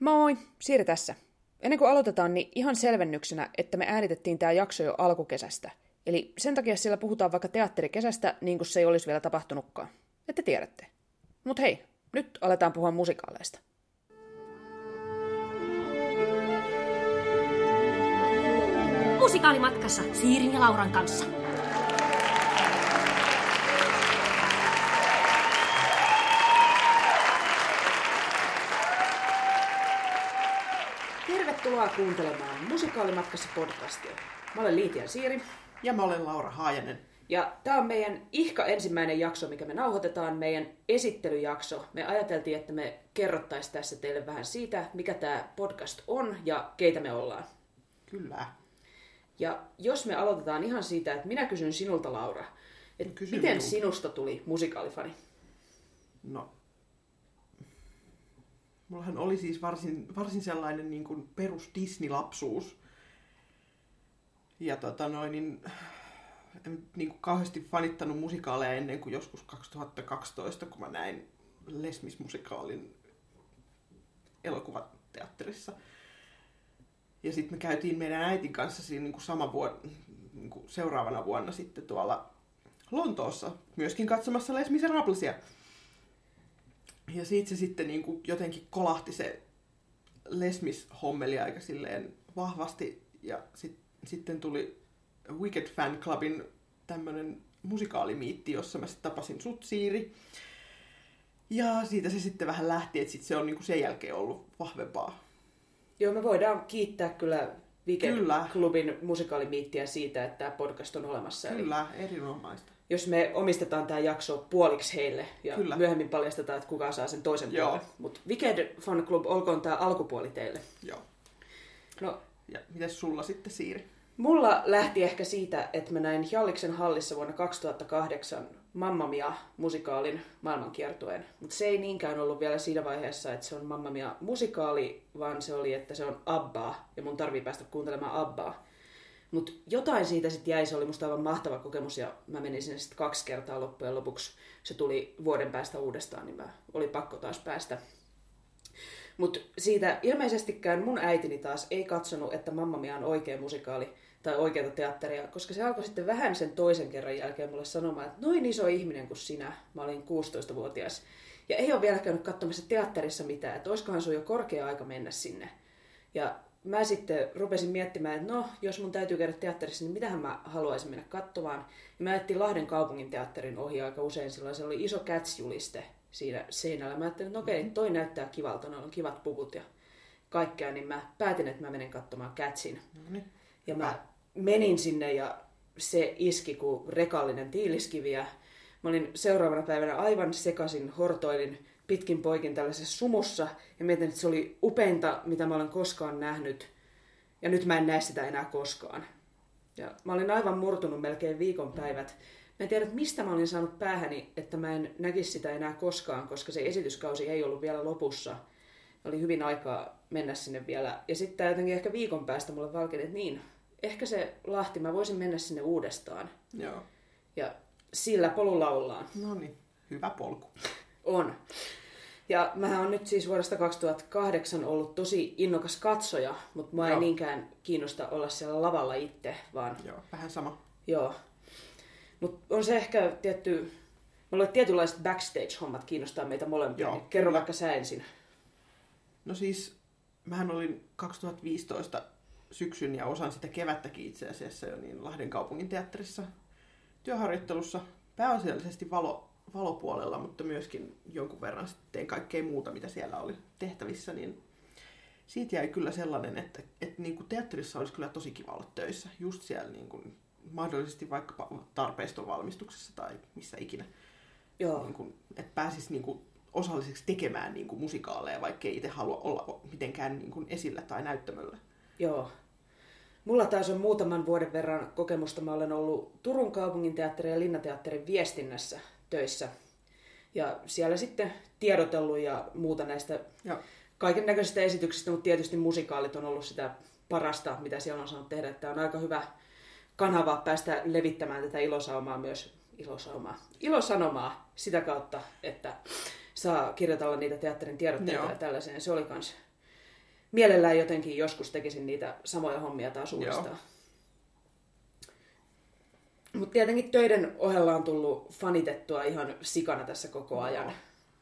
Moi, Siiri tässä. Ennen kuin aloitetaan, niin ihan selvennyksenä, että me äänitettiin tämä jakso jo alkukesästä. Eli sen takia siellä puhutaan vaikka teatterikesästä, niin kuin se ei olisi vielä tapahtunutkaan. Että tiedätte. Mut hei, nyt aletaan puhua musikaaleista. Musikaalimatkassa Siirin ja Lauran kanssa. Tervetuloa kuuntelemaan Musikaalimatkassa podcastia. Mä olen Liitian Siiri. Ja mä olen Laura Haajanen. Ja tämä on meidän ihka ensimmäinen jakso, mikä me nauhoitetaan, meidän esittelyjakso. Me ajateltiin, että me kerrottaisiin tässä teille vähän siitä, mikä tämä podcast on ja keitä me ollaan. Kyllä. Ja jos me aloitetaan ihan siitä, että minä kysyn sinulta, Laura, että Kysy miten minulta. sinusta tuli musikaalifani? No, mullahan oli siis varsin, varsin sellainen niin kuin perus Disney-lapsuus. Ja tota noin, niin, en niin kuin kauheasti fanittanut musikaaleja ennen kuin joskus 2012, kun mä näin Les Mis-musikaalin elokuvateatterissa. Ja sitten me käytiin meidän äitin kanssa siinä niin kuin sama vuonna, niin kuin seuraavana vuonna sitten tuolla Lontoossa myöskin katsomassa Les Miserablesia. Ja siitä se sitten niin kuin jotenkin kolahti se lesmis-hommeli aika silleen vahvasti. Ja sit, sitten tuli Wicked Fan Clubin tämmönen musikaalimiitti, jossa mä sitten tapasin sut, Siiri. Ja siitä se sitten vähän lähti, että sit se on niin kuin sen jälkeen ollut vahvempaa. Joo, me voidaan kiittää kyllä Wicked Kyllä. Klubin musikaalimiittiä siitä, että tämä podcast on olemassa. Eli Kyllä, erinomaista. Jos me omistetaan tämä jakso puoliksi heille ja Kyllä. myöhemmin paljastetaan, että kuka saa sen toisen Joo. puolen. Mutta Wicked Fun Club, olkoon tämä alkupuoli teille. Joo. No, Ja mitäs sulla sitten, Siiri? mulla lähti ehkä siitä, että mä näin Jalliksen hallissa vuonna 2008 Mamma Mia musikaalin maailmankiertueen. Mutta se ei niinkään ollut vielä siinä vaiheessa, että se on Mamma Mia musikaali, vaan se oli, että se on Abbaa ja mun tarvii päästä kuuntelemaan Abbaa. Mutta jotain siitä sitten jäi, se oli musta aivan mahtava kokemus ja mä menin sinne sitten kaksi kertaa loppujen lopuksi. Se tuli vuoden päästä uudestaan, niin mä oli pakko taas päästä. Mutta siitä ilmeisestikään mun äitini taas ei katsonut, että Mamma Mia on oikea musikaali tai oikeata teatteria, koska se alkoi sitten vähän sen toisen kerran jälkeen mulle sanomaan, että noin iso ihminen kuin sinä, mä olin 16-vuotias, ja ei ole vielä käynyt katsomassa teatterissa mitään, että olisikohan sun jo korkea aika mennä sinne. Ja mä sitten rupesin miettimään, että no, jos mun täytyy käydä teatterissa, niin mitähän mä haluaisin mennä katsomaan. Ja mä ajattelin Lahden kaupungin teatterin ohi aika usein, silloin se oli iso Cats-juliste siinä seinällä. Mä ajattelin, että no okei, toi näyttää kivalta, noilla on kivat puvut ja kaikkea, niin mä päätin, että mä menen katsomaan Catsin. No niin. Ja mä menin sinne ja se iski kuin rekallinen tiiliskivi ja mä olin seuraavana päivänä aivan sekasin, hortoilin pitkin poikin tällaisessa sumussa ja mietin, että se oli upeinta, mitä mä olen koskaan nähnyt. Ja nyt mä en näe sitä enää koskaan. Ja mä olin aivan murtunut melkein viikonpäivät. Mä en tiedä, että mistä mä olin saanut päähäni, että mä en näkisi sitä enää koskaan, koska se esityskausi ei ollut vielä lopussa. Oli hyvin aikaa mennä sinne vielä. Ja sitten jotenkin ehkä viikon päästä mulle valkeni, että niin, ehkä se Lahti, mä voisin mennä sinne uudestaan. Joo. Ja sillä polulla ollaan. No niin, hyvä polku. On. Ja mä oon nyt siis vuodesta 2008 ollut tosi innokas katsoja, mutta mä Joo. niinkään kiinnosta olla siellä lavalla itse, vaan Joo, vähän sama. joo. Mutta on se ehkä tietty, mä luulen, tietynlaiset backstage-hommat kiinnostaa meitä molempia, Joo, niin kerro vaikka sä ensin. No siis, mähän olin 2015 syksyn ja osan sitä kevättäkin itse asiassa jo niin Lahden kaupungin teatterissa työharjoittelussa. Pääasiallisesti valo, valopuolella, mutta myöskin jonkun verran sitten kaikkea muuta, mitä siellä oli tehtävissä, niin siitä jäi kyllä sellainen, että, että niin kuin teatterissa olisi kyllä tosi kiva olla töissä. Just siellä niin kuin, mahdollisesti vaikkapa tarpeiston valmistuksessa tai missä ikinä. Joo. Niin kuin, että pääsisi niin kuin, osalliseksi tekemään niin kuin, musikaaleja, vaikka ei itse halua olla mitenkään niin kuin, esillä tai näyttämöllä. Joo. Mulla taas on muutaman vuoden verran kokemusta. Mä olen ollut Turun kaupungin teatterin ja Linnateatterin viestinnässä töissä. Ja siellä sitten tiedotellut ja muuta näistä Joo. kaiken näköisistä esityksistä, mutta tietysti musikaalit on ollut sitä parasta, mitä siellä on saanut tehdä. Tämä on aika hyvä kanava päästä levittämään tätä ilosaumaa myös, ilosaumaa, ilosanomaa sitä kautta, että saa kirjoitella niitä teatterin tiedotteita Joo. ja tällaiseen. Se oli kans mielellään jotenkin joskus tekisin niitä samoja hommia taas uudestaan. Mutta tietenkin töiden ohella on tullut fanitettua ihan sikana tässä koko ajan.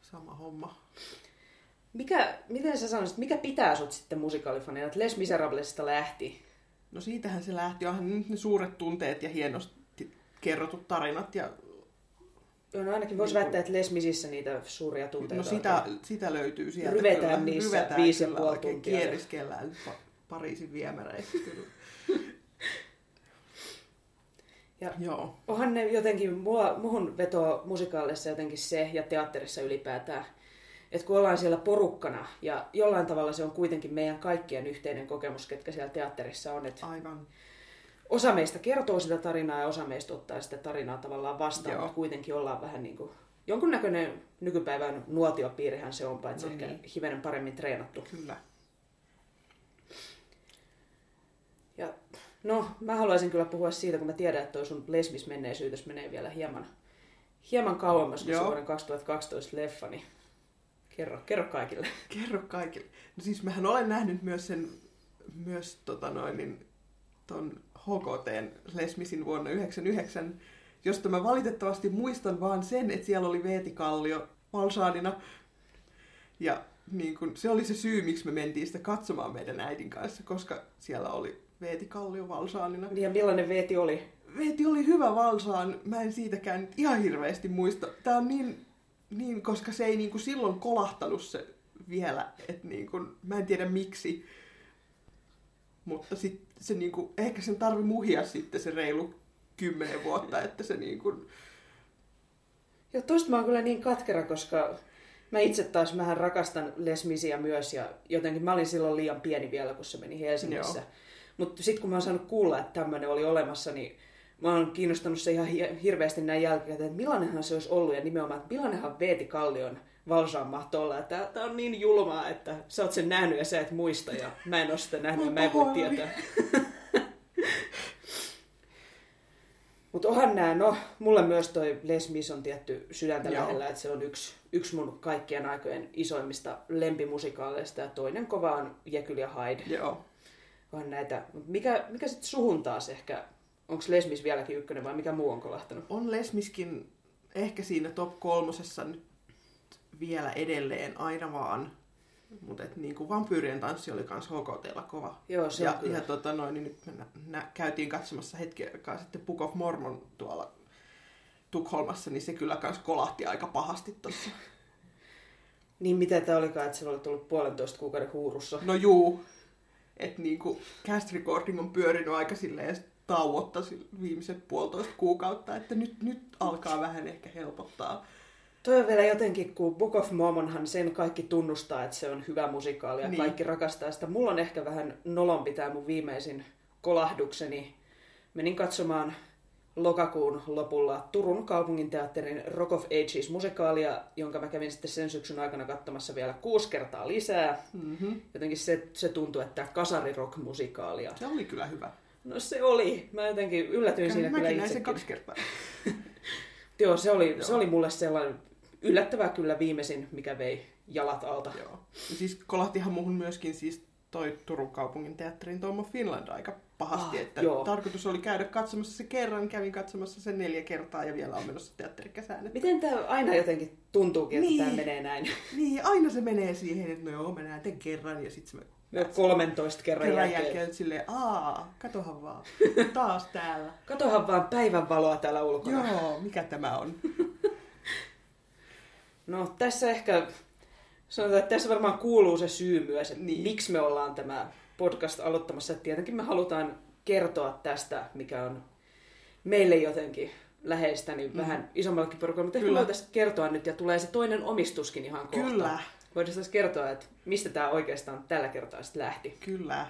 Sama homma. Mikä, miten sä sanoisit, mikä pitää sut sitten musikaalifanina? Että Les Miserablesista lähti. No siitähän se lähti. Onhan nyt ne suuret tunteet ja hienosti kerrotut tarinat. Ja... Joo, no ainakin voisi Niin väittää, että Les Misissä niitä suuria tunteita No on. sitä, sitä löytyy sieltä. Ryvetään kyllä. niissä Ryvetään viisi ja puoli tuntia. Kieriskellään pa- Pariisin viemäreissä kyllä. Ja Joo. onhan ne jotenkin, mua, muhun vetoo musikaalissa jotenkin se ja teatterissa ylipäätään, että kun ollaan siellä porukkana ja jollain tavalla se on kuitenkin meidän kaikkien yhteinen kokemus, ketkä siellä teatterissa on, että Aivan. osa meistä kertoo sitä tarinaa ja osa meistä ottaa sitä tarinaa tavallaan vastaan, Joo. mutta kuitenkin ollaan vähän niin kuin jonkunnäköinen nykypäivän nuotiopiirihän se on, paitsi No ehkä niin. hivenen paremmin treenattu. Kyllä. Ja no, mä haluaisin kyllä puhua siitä, kun mä tiedän, että toi sun lesbismenneisyytes menee vielä hieman, hieman kauemmas kuin se vuoden 2012 leffa, niin kerro, kerro kaikille. Kerro kaikille. No siis mähän olen nähnyt myös sen, myös tota noin, niin, ton HKTn Lesmisin vuonna 1999, josta mä valitettavasti muistan vaan sen, että siellä oli Veeti Kallio valsaanina. Ja niin kun, se oli se syy, miksi me mentiin sitä katsomaan meidän äidin kanssa, koska siellä oli Veeti Kallio valsaanina. Ja millainen veeti oli? Veeti oli hyvä valsaan, mä en siitäkään nyt ihan hirveästi muista. Tää on niin, niin koska se ei niinku silloin kolahtanut se vielä, että niinku, mä en tiedä miksi. Mutta sit se niinku, ehkä sen tarvi muhia sitten se reilu kymmenen vuotta, että se niinku, Ja tosta mä oon kyllä niin katkera, koska mä itse taas mähän rakastan lesmisiä myös ja jotenkin mä olin silloin liian pieni vielä, kun se meni Helsingissä. Joo. Mutta sitten kun mä oon saanut kuulla, että tämmöinen oli olemassa, niin mä oon kiinnostanut se ihan hi- hirveästi näin jälkikäteen, että millainenhan se olisi ollut ja nimenomaan, että millainenhan Veeti Kallion valsaan mahtoi olla. Tää, tää on niin julmaa, että sä oot sen nähnyt ja sä et muista ja mä en oo sitä nähnyt ja mä en voi tietää. Mutta onhan nämä, no, mulle myös toi Les Mis on tietty sydäntä Joo. lähellä, että se on yksi, yksi mun kaikkien aikojen isoimmista lempimusikaaleista ja toinen kova on Jekyll ja Hyde. joo. Onhan näitä, mut mikä, mikä sitten suhun taas ehkä, onko Les Mis vieläkin ykkönen vai mikä muu on kolahtanut? On Lesmiskin ehkä siinä top kolmosessa nyt vielä edelleen aina vaan. Mutta niinku vampyyrien tanssi oli kans HKTlla kova. Joo, se ja, on kyllä. ja tota noin, niin nyt me nä- nä- käytiin katsomassa hetki aikaa sitten Book of Mormon tuolla Tukholmassa, niin se kyllä kans kolahti aika pahasti tossa. Niin mitä tämä olikaan, että se oli tullut puolentoista kuukauden huurussa. No juu, että niinku cast recording on pyörinyt aika silleen tauotta viimeiset puolitoista kuukautta, että nyt, nyt alkaa vähän ehkä helpottaa. Toi on vielä jotenkin, kun Book of Mormonhan sen kaikki tunnustaa, että se on hyvä musikaali ja Niin. kaikki rakastaa sitä. Mulla on ehkä vähän nolompi tää mun viimeisin kolahdukseni. Menin katsomaan lokakuun lopulla Turun kaupunginteatterin Rock of Ages musikaalia, jonka mä kävin sitten sen syksyn aikana katsomassa vielä kuusi kertaa lisää. Mm-hmm. Jotenkin se, se tuntui, että kasarirock musikaalia. Se oli kyllä hyvä. No se oli. Mä jotenkin yllätyin siinä kyllä Mäkin näin sen itsekin. kaksi kertaa. Joo, se oli, Joo. se oli mulle sellainen yllättävää kyllä viimeisin, mikä vei jalat alta. Joo. Ja siis kolahtihan muuhun myöskin siis toi Turun kaupungin teatterin Tom of Finland aika pahasti, Ah, että joo. tarkoitus oli käydä katsomassa se kerran, kävin katsomassa sen neljä kertaa ja vielä on menossa teatterikesään. Että... Miten tämä aina jotenkin tuntuukin, että Niin. tämä menee näin? Niin, aina se menee siihen, että no joo, mä näen tämän kerran ja sitten se Jo 13 kerran, kerran jälkeen. jälkeen silleen, aa, katohan vaan, taas täällä. Katohan vaan päivänvaloa täällä ulkona. Joo, mikä tämä on? No tässä ehkä, sanotaan, että tässä varmaan kuuluu se syy myös, että niin. miksi me ollaan tämä podcast aloittamassa. Että tietenkin me halutaan kertoa tästä, mikä on meille jotenkin läheistä, niin Mhm. vähän isommallekin porukalle. Mutta ehkä Kyllä. voitaisiin kertoa nyt, ja tulee se toinen omistuskin ihan kohta. Kyllä, Voitaisiin kertoa, että mistä tämä oikeastaan tällä kertaa sitten lähti. kyllä.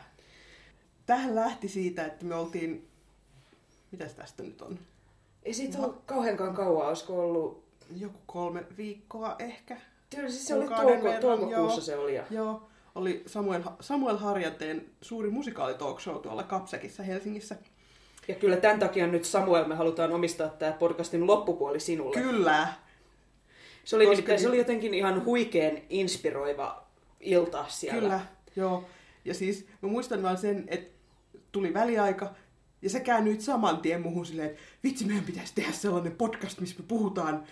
Tähän lähti siitä, että me oltiin, mitäs tästä nyt on? Ei siitä No. ole kauheankaan kauan, olisiko ollut... Joku kolme viikkoa ehkä. Kyllä siis se oli touko, toukokuussa joo. se oli. Ja... Joo, oli Samuel, Samuel Harjanteen suuri musikaalitalk show tuolla Kapsakissa Helsingissä. ja kyllä tämän takia nyt Samuel me halutaan omistaa tämä podcastin loppupuoli sinulle. Kyllä, Se oli, Koska se oli jotenkin ihan huikeen inspiroiva ilta siellä. kyllä, joo. Ja siis mä muistan vaan sen, että tuli väliaika, ja sä käännyit saman tien muuhun silleen, että vitsi, meidän pitäisi tehdä sellainen podcast, missä me puhutaan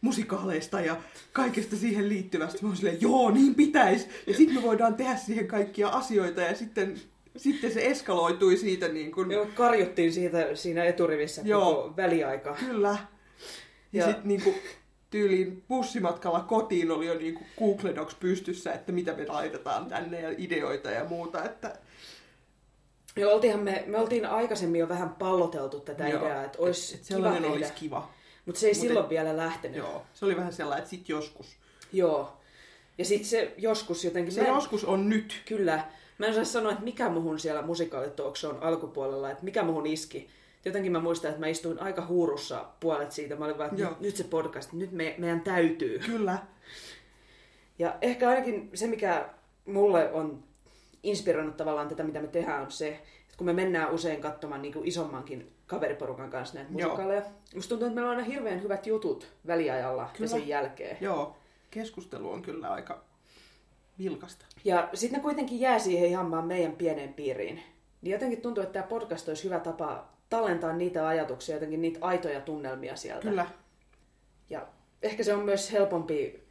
musikaaleista ja kaikesta siihen liittyvästä. Mä oon silleen, joo, niin pitäisi. Ja sitten me voidaan tehdä siihen kaikkia asioita ja sitten, sitten se eskaloitui siitä niin kuin... Joo, karjuttiin siitä siinä eturivissä Joo. koko väliaika. Kyllä. Ja, Ja- sitten niinku tyyliin bussimatkalla kotiin oli jo niinku Google Docs pystyssä, että mitä me laitetaan tänne ja ideoita ja muuta. Että, oltiinhan me, me oltiin aikaisemmin jo vähän palloteltu tätä Joo, ideaa, että olisi et kiva sellainen tehdä, olisi kiva. Mutta se ei Mut silloin et- vielä lähtenyt. Joo, se oli vähän sellainen, että sit joskus. Joo. Ja sitten se joskus jotenkin... Se en- joskus on nyt. Kyllä. Mä en osaa sanoa, että mikä muhun siellä musikaalitalkshon alkupuolella, että mikä muhun iski. Jotenkin mä muistan, että mä istuin aika huurussa puolet siitä. Mä olin vaan, että nyt, nyt se podcast, nyt me, meidän täytyy. Kyllä. Ja ehkä ainakin se, mikä mulle on inspiroinut tavallaan tätä, mitä me tehdään, on se, että kun me mennään usein katsomaan niin kuin isommankin kaveriporukan kanssa näitä musikaaleja, musta tuntuu, että meillä on aina hirveän hyvät jutut väliajalla Kyllä. ja sen jälkeen. Joo, keskustelu on kyllä aika vilkasta. Ja sitten ne kuitenkin jää siihen ihan vaan meidän pieneen piiriin. Niin jotenkin tuntuu, että tämä podcast olisi hyvä tapa tallentaa niitä ajatuksia, jotenkin niitä aitoja tunnelmia sieltä. Kyllä. Ja ehkä se on myös helpompi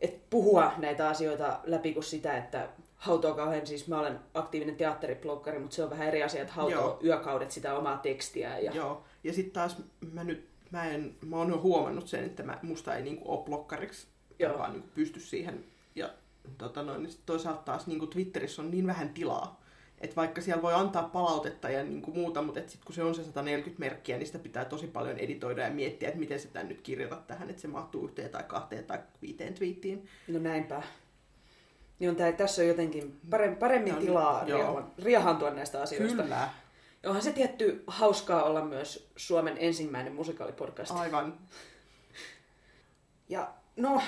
et puhua näitä asioita läpi kuin sitä, että hautoo kauhean, siis mä olen aktiivinen teatteribloggari, mutta se on vähän eri asia, että hautoo Joo. yökaudet sitä omaa tekstiä. Ja... Joo. Ja sitten taas mä nyt, mä, en, mä oon jo huomannut sen, että mä, musta ei niinku ole blokkariksi, Joo. vaan niinku pysty siihen. Ja tota noin, niin toisaalta taas niinku Twitterissä on niin vähän tilaa, että vaikka siellä voi antaa palautetta ja niinku muuta, mutta sitten kun se on se 140 merkkiä, niin sitä pitää tosi paljon editoida ja miettiä, että miten sitä nyt kirjata tähän, että se mahtuu yhteen tai kahteen tai viiteen twiittiin. No näinpä. Niin on tää, tässä on jotenkin paremmin, paremmin on- tilaa joo. riehan- riehantua näistä asioista. Kyllä, Ja Onhan se tietty hauskaa olla myös Suomen ensimmäinen musikaalipodcast. aivan. Ja no,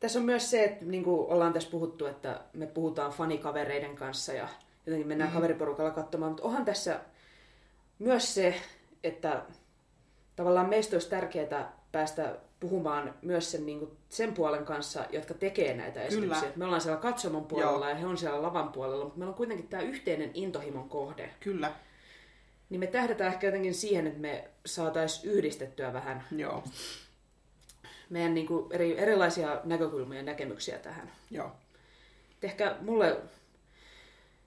tässä on myös se, että niin kuin ollaan tässä puhuttu, että me puhutaan fanikavereiden kanssa ja jotenkin mennään mm. kaveriporukalla katsomaan, mutta onhan tässä myös se, että tavallaan meistä olisi tärkeää päästä puhumaan myös sen, niin kuin, sen puolen kanssa, jotka tekee näitä esityksiä. Että Me ollaan siellä katsomon puolella Joo. ja he on siellä lavan puolella, mutta meillä on kuitenkin tämä yhteinen intohimon kohde. Kyllä, Niin me tähdätään ehkä jotenkin siihen, että me saataisiin yhdistettyä vähän joo, meidän niin kuin eri, erilaisia näkökulmia ja näkemyksiä tähän. joo. Et ehkä mulle,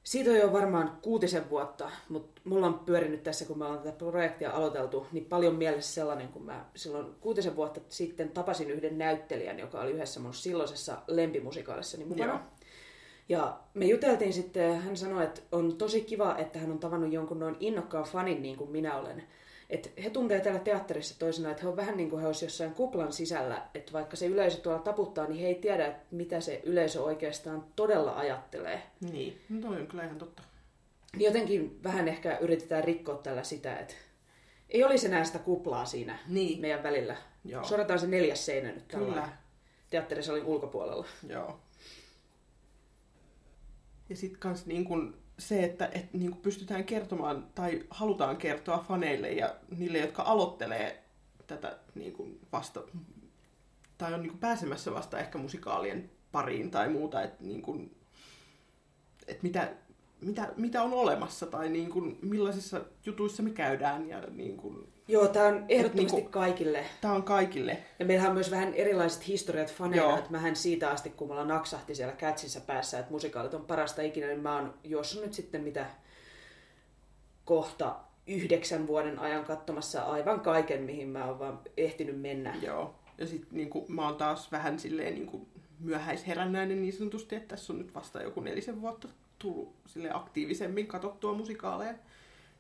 siitä on jo varmaan kuutisen vuotta, mutta mulla on pyörinyt tässä, kun me ollaan tätä projektia aloiteltu, niin paljon mielessä sellainen, kun mä silloin kuutisen vuotta sitten tapasin yhden näyttelijän, joka oli yhdessä mun silloisessa lempimusikaalissani mukana. Joo. Ja me juteltiin sitten, ja hän sanoi, että on tosi kiva, että hän on tavannut jonkun noin innokkaan fanin niin kuin minä olen. Että he tuntee täällä teatterissa toisena, että he on vähän niin kuin he olisivat jossain kuplan sisällä, että vaikka se yleisö tuolla taputtaa, niin he ei tiedä, että mitä se yleisö oikeastaan todella ajattelee. Niin, no toi on kyllä ihan totta. Niin jotenkin vähän ehkä yritetään rikkoa tällä sitä, että ei olisi enää sitä kuplaa siinä Niin. meidän välillä. Joo. Sorataan se neljäs seinä nyt tällä Kyllä. teatterisalin ulkopuolella. Joo. Ja sitten kans niin kun se, että et niin kun pystytään kertomaan tai halutaan kertoa faneille ja niille, jotka aloittelee tätä niin kun vasta, tai on niin kun pääsemässä vasta ehkä musikaalien pariin tai muuta, että niin kun, et mitä, mitä, mitä on olemassa tai niin kun, millaisissa jutuissa me käydään ja niin kun, Joo, tämä on ehdottomasti niinku- kaikille. tää on kaikille. Ja meillähän on myös vähän erilaiset historiat faneina, Joo. että mähän siitä asti, kun mulla naksahti siellä kätsissä päässä, että musikaalit on parasta ikinä, niin mä oon juossut nyt sitten mitä kohta yhdeksän vuoden ajan katsomassa aivan kaiken, mihin mä oon vaan ehtinyt mennä. Joo. Ja sitten niinku, mä oon taas vähän silleen niinku, myöhäisherännäinen niin sanotusti, että tässä on nyt vasta joku nelisen vuotta tullut sille aktiivisemmin katsottua musikaaleja.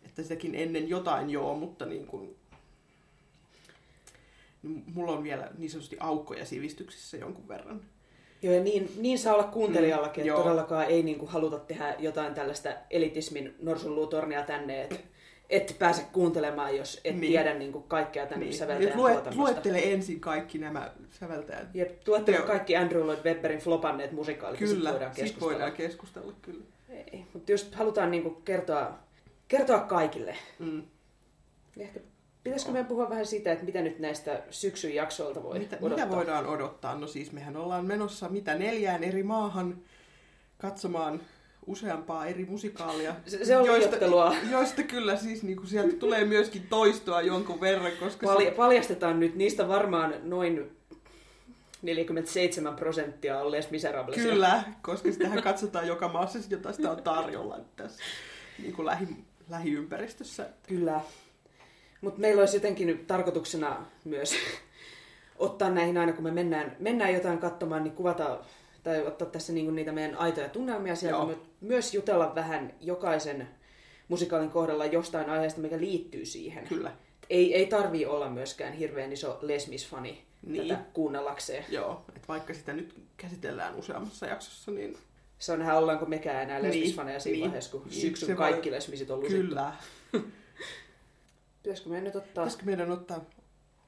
Että sitäkin ennen jotain joo, mutta niin kuin, mulla on vielä niin sanotusti aukkoja sivistyksessä jonkun verran. Joo, ja niin, niin saa olla kuuntelijallakin, Mm, että joo. todellakaan ei niin kuin haluta tehdä jotain tällaista elitismin norsunluutornia tänne, että et pääse kuuntelemaan, jos et Niin. tiedä niin kuin kaikkea tämän Niin. säveltäjän lue, luettele ensin kaikki nämä säveltäjät. Jep, tuottele kaikki Andrew Lloyd Webberin flopanneet musikaalit, ja sit Kyllä, voidaan sit keskustella. voidaan keskustella kyllä. Ei, mutta jos halutaan niinku kertoa, kertoa kaikille, Mm. niin ehkä pitäisikö meidän puhua vähän siitä, että mitä nyt näistä syksyn jaksoilta voi Mitä, odottaa? mitä voidaan odottaa? No siis mehän ollaan menossa mitä neljään eri maahan katsomaan useampaa eri musikaalia. Se, se on joista, joista kyllä siis niin kuin sieltä tulee myöskin toistoa jonkun verran, koska Pal- se, paljastetaan nyt, niistä varmaan noin 47 prosenttia on Les Miserablesia. kyllä, koska sitähän katsotaan joka maassa, jota sitä on tarjolla tässä niin kuin lähi, lähiympäristössä. Kyllä. Mutta meillä olisi jotenkin tarkoituksena myös ottaa näihin aina, kun me mennään, mennään jotain katsomaan, niin kuvata tai ottaa tässä niinku niitä meidän aitoja tunnelmia sieltä, Joo. mutta myös jutella vähän jokaisen musikaalin kohdalla jostain aiheesta, mikä liittyy siihen. Kyllä. Ei, ei tarvii olla myöskään hirveän iso Les Mis-fani Niin. tätä kuunnellakseen. Joo, että vaikka sitä nyt käsitellään useammassa jaksossa, niin Se on nähdä, ollaanko mekään enää Niin, Mis-faneja siinä niin, vaiheessa, kun niin, syksyn se voi- kaikki Les Misit on lusittu. kyllä. Pitäisikö meidän nyt ottaa... Pitäisikö meidän ottaa,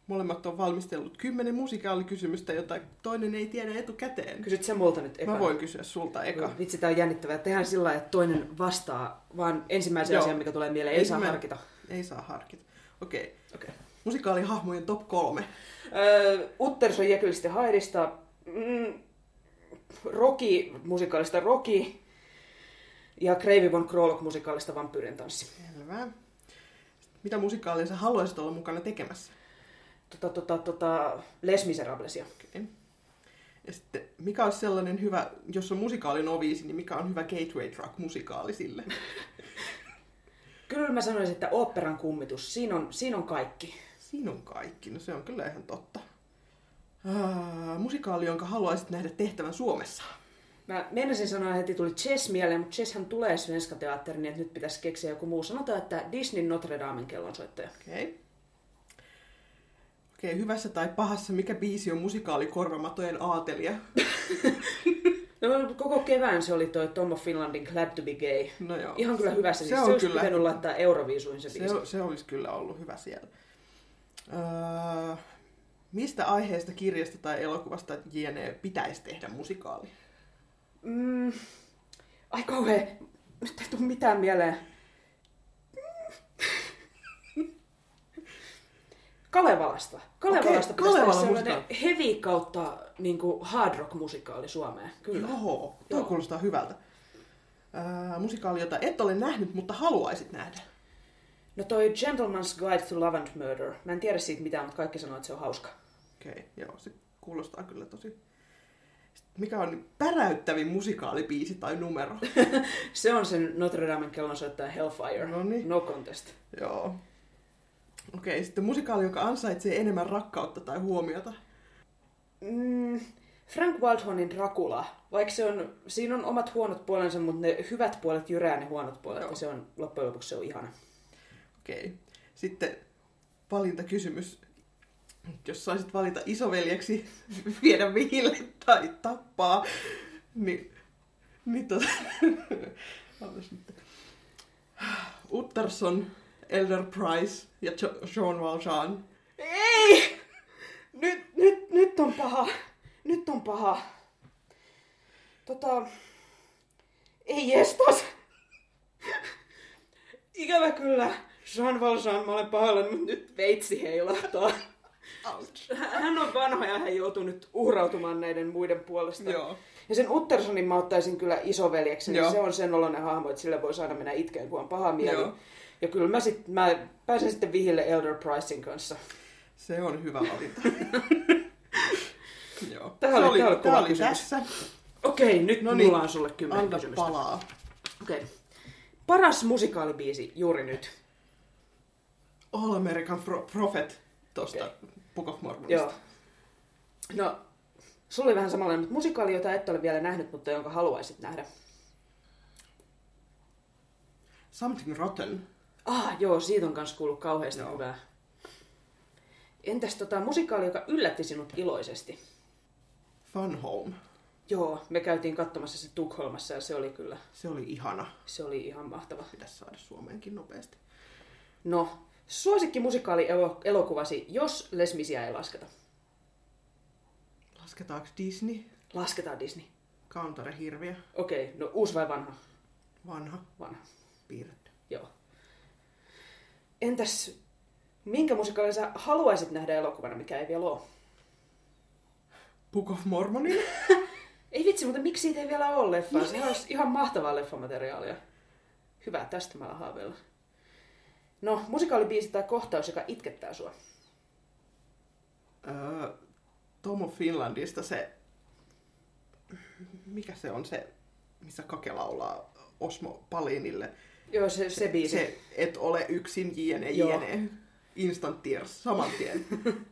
molemmat on valmistellut kymmenen musikaalikysymystä, jota toinen ei tiedä etukäteen. Kysyt sä multa nyt ekana? Mä voin kysyä sulta eka. Vitsi, tää on jännittävää. Tehdään sillä lailla, että toinen vastaa, vaan ensimmäisen Joo. asian, mikä tulee mieleen. Ei saa Ensimmä- harkita. Ei saa harkita. Okei. Okay. Musikaalihahmojen top kolme. Öö, Utterson Jekyllistä Haidista, mm, Rocky musikaalista Rocky ja Gravy von Krolok musikaalista Vampyyrin tanssi. Selvä. Mitä musikaalia sä haluaisit olla mukana tekemässä? Tota, tota, tota, Les Miserablesia. Okei. Ja sitten, mikä olisi sellainen hyvä, jos on musikaalin oviisi, niin mikä on hyvä gateway drug musikaali sille? Kyllä mä sanoisin, että oopperan kummitus, siinä on, siinä on kaikki. Siinä on kaikki, no se on kyllä ihan totta. Uh, musikaali, jonka haluaisit nähdä tehtävän Suomessa. Mä meinasin sanoa heti tuli Chess mieleen, mutta Chesshän tulee Svenska Teatteriin, niin että nyt pitäisi keksiä joku muu. Sanotaan, että Disney Notre Damen kellonsoittaja. Okei. Okay. Okei, okay, hyvässä tai pahassa, mikä biisi on musikaali Korvamatojen aatelia? No, koko kevään se oli toi Tom of Finlandin Glad to be gay. No joo. Ihan kyllä hyvässä. Se siis on se olisi kyllä- pitänyt laittaa Euroviisuin se Se, biisi. se olisi kyllä ollut hyvä siellä. Öö, mistä aiheesta, kirjasta tai elokuvasta JNE pitäisi tehdä musikaali? Mm, ai kauhea. Nyt ei tule mitään mieleen. Kalevalasta. Kalevalasta Okei, pitäisi Kalevala tehdä sellainen heavy kautta niin kuin hard rock musikaali Suomeen. Kyllä. Joo, tuo Joo. kuulostaa hyvältä. Öö, musikaali, jota et ole nähnyt, mutta haluaisit nähdä. No toi Gentleman's Guide to Love and Murder. Mä en tiedä siitä mitään, mutta kaikki sanoo, että se on hauska. Okei, okay, joo, se kuulostaa kyllä tosi... Sitten Mikä on päräyttävin musikaalibiisi tai numero? Se on sen Notre Damen kellonsoittaja Hellfire. Noniin. No contest. joo. Okei, sitten musikaali, joka ansaitsee enemmän rakkautta tai huomiota. Mm, Frank Wildhornin Dracula, vaikka se on, siinä on omat huonot puolensa, mutta ne hyvät puolet jyrää ne huonot puolet, Joo. ja se on loppujen lopuksi se on ihana. Okei. Sitten valintakysymys. Jos saisit valita isoveljeksi, viedä vihille tai tappaa, niin, niin tota. Utterson, Elder Price ja Jo- Jean Valjean. Ei! Nyt, nyt, nyt on paha. Nyt on paha. Tota... Ei jestas! Ikävä kyllä. Jean Valjean, mä olen pahoillani, mutta nyt veitsi heilahtaa. Ouch. Hän on vanha ja hän joutuu nyt uhrautumaan näiden muiden puolesta. Joo. Ja sen Uttersonin mä ottaisin kyllä isoveljeksi, niin se on sen oloinen hahmo, että sille voi aina mennä itkeen, kun on paha mieli. Joo. Ja kyllä mä, sit, mä pääsen sitten vihille Elder Pricein kanssa. Se on hyvä valinta. Joo. Se oli- oli, tää oli tää tässä. Okei, nyt No niin, mulla on sulle kymmenen kysymystä. palaa. Okei. Paras musikaalibiisi juuri nyt. All American Pro- Prophet tosta Okei. Book of Mormonista. Joo. No, sulla oli vähän samanlainen, mutta musikaali, jota et ole vielä nähnyt, mutta jonka haluaisit nähdä. Something Rotten. Ah, joo, siitä on kanssa kuullut kauheasti Joo. hyvää. Entäs tota, musikaali, joka yllätti sinut iloisesti? Fun Home. Joo, me käytiin katsomassa se Tukholmassa ja se oli kyllä, Se oli ihana. se oli ihan mahtava. Pitäisi saada Suomeenkin nopeasti. No, suosikki musikaali elo- elokuvasi, jos Les Misia ei lasketa. Lasketaanko Disney? Lasketaan Disney. Kantare Hirviö. Okei, no uusi vai vanha? Vanha. Vanha, Piirretty. joo. Entäs, minkä musikaalin sä haluaisit nähdä elokuvana, mikä ei vielä ole? Book of Mormonin. Ei vitsi, mutta miksi siitä ei vielä ole leffaa? Se olisi ihan mahtavaa leffamateriaalia. Hyvä, tästä mä haaveilla. No, musikaalibiisi tai kohtaus, joka itkettää sua. Öö, Tomo Finlandista se... Mikä se on se, missä Kake laulaa Osmo Palinille? Joo, se, se biisi. Se, et ole yksin, jne, Joo. jne. Instant tears, saman tien.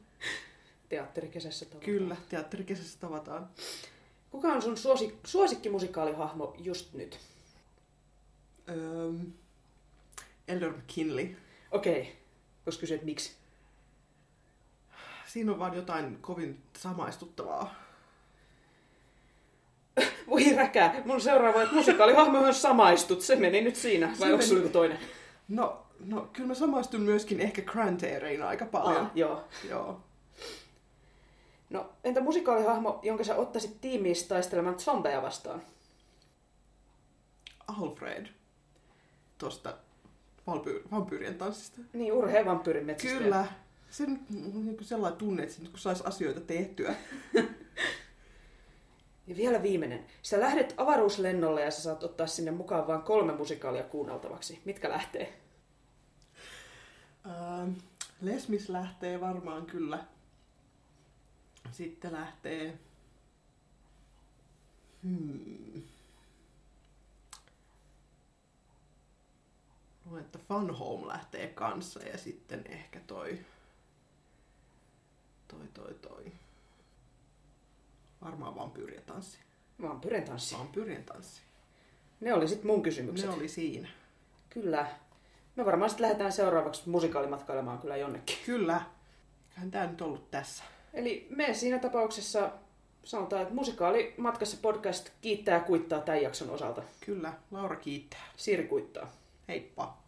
Teatterikesässä tavallaan. Kyllä, teatterikesässä tavataan. Kuka on sun suosik- suosikkimusikaalihahmo just nyt? Öö, Elder McKinley. Okei, koska kysyt miksi. Siinä on vaan jotain kovin samaistuttavaa. Voi räkää, mun seuraava, että musikaalihahmoihin samaistut, se meni nyt siinä. Vai Se onko meni. toinen? No, no kyllä mä samaistun myöskin ehkä Grantaireen aika paljon. Ah, joo. Joo. No, entä musikaalihahmo, jonka sä ottaisit tiimiin taistelemaan zombeja vastaan? Alfred. Tuosta vampyy- vampyyrien tanssista. Niin, urheen vampyyrin metsästäjä. Kyllä. Se nyt on niin sellainen tunne, että kun saisi asioita tehtyä. Ja vielä viimeinen. Sä lähdet avaruuslennolle ja sä saat ottaa sinne mukaan vain kolme musikaalia kuunneltavaksi. Mitkä lähtee? Ähm, Lesmis lähtee varmaan kyllä. Sitten lähtee... Hmm. Luulen, että Fun Home lähtee kanssa ja sitten ehkä toi... Toi, toi, toi. Varmaan vampyyrien tanssi. Vampyyrin tanssi. Vampyyrien tanssi. Ne oli sitten mun kysymykset. Ne oli siinä. Kyllä. Me varmaan sitten lähdetään seuraavaksi musikaalimatkailemaan kyllä jonnekin. Kyllä. Eiköhän tää nyt ollut tässä. Eli me siinä tapauksessa sanotaan, että musikaalimatkassa podcast kiittää ja kuittaa tämän jakson osalta. Kyllä. Laura kiittää. Siiri kuittaa. Heippa.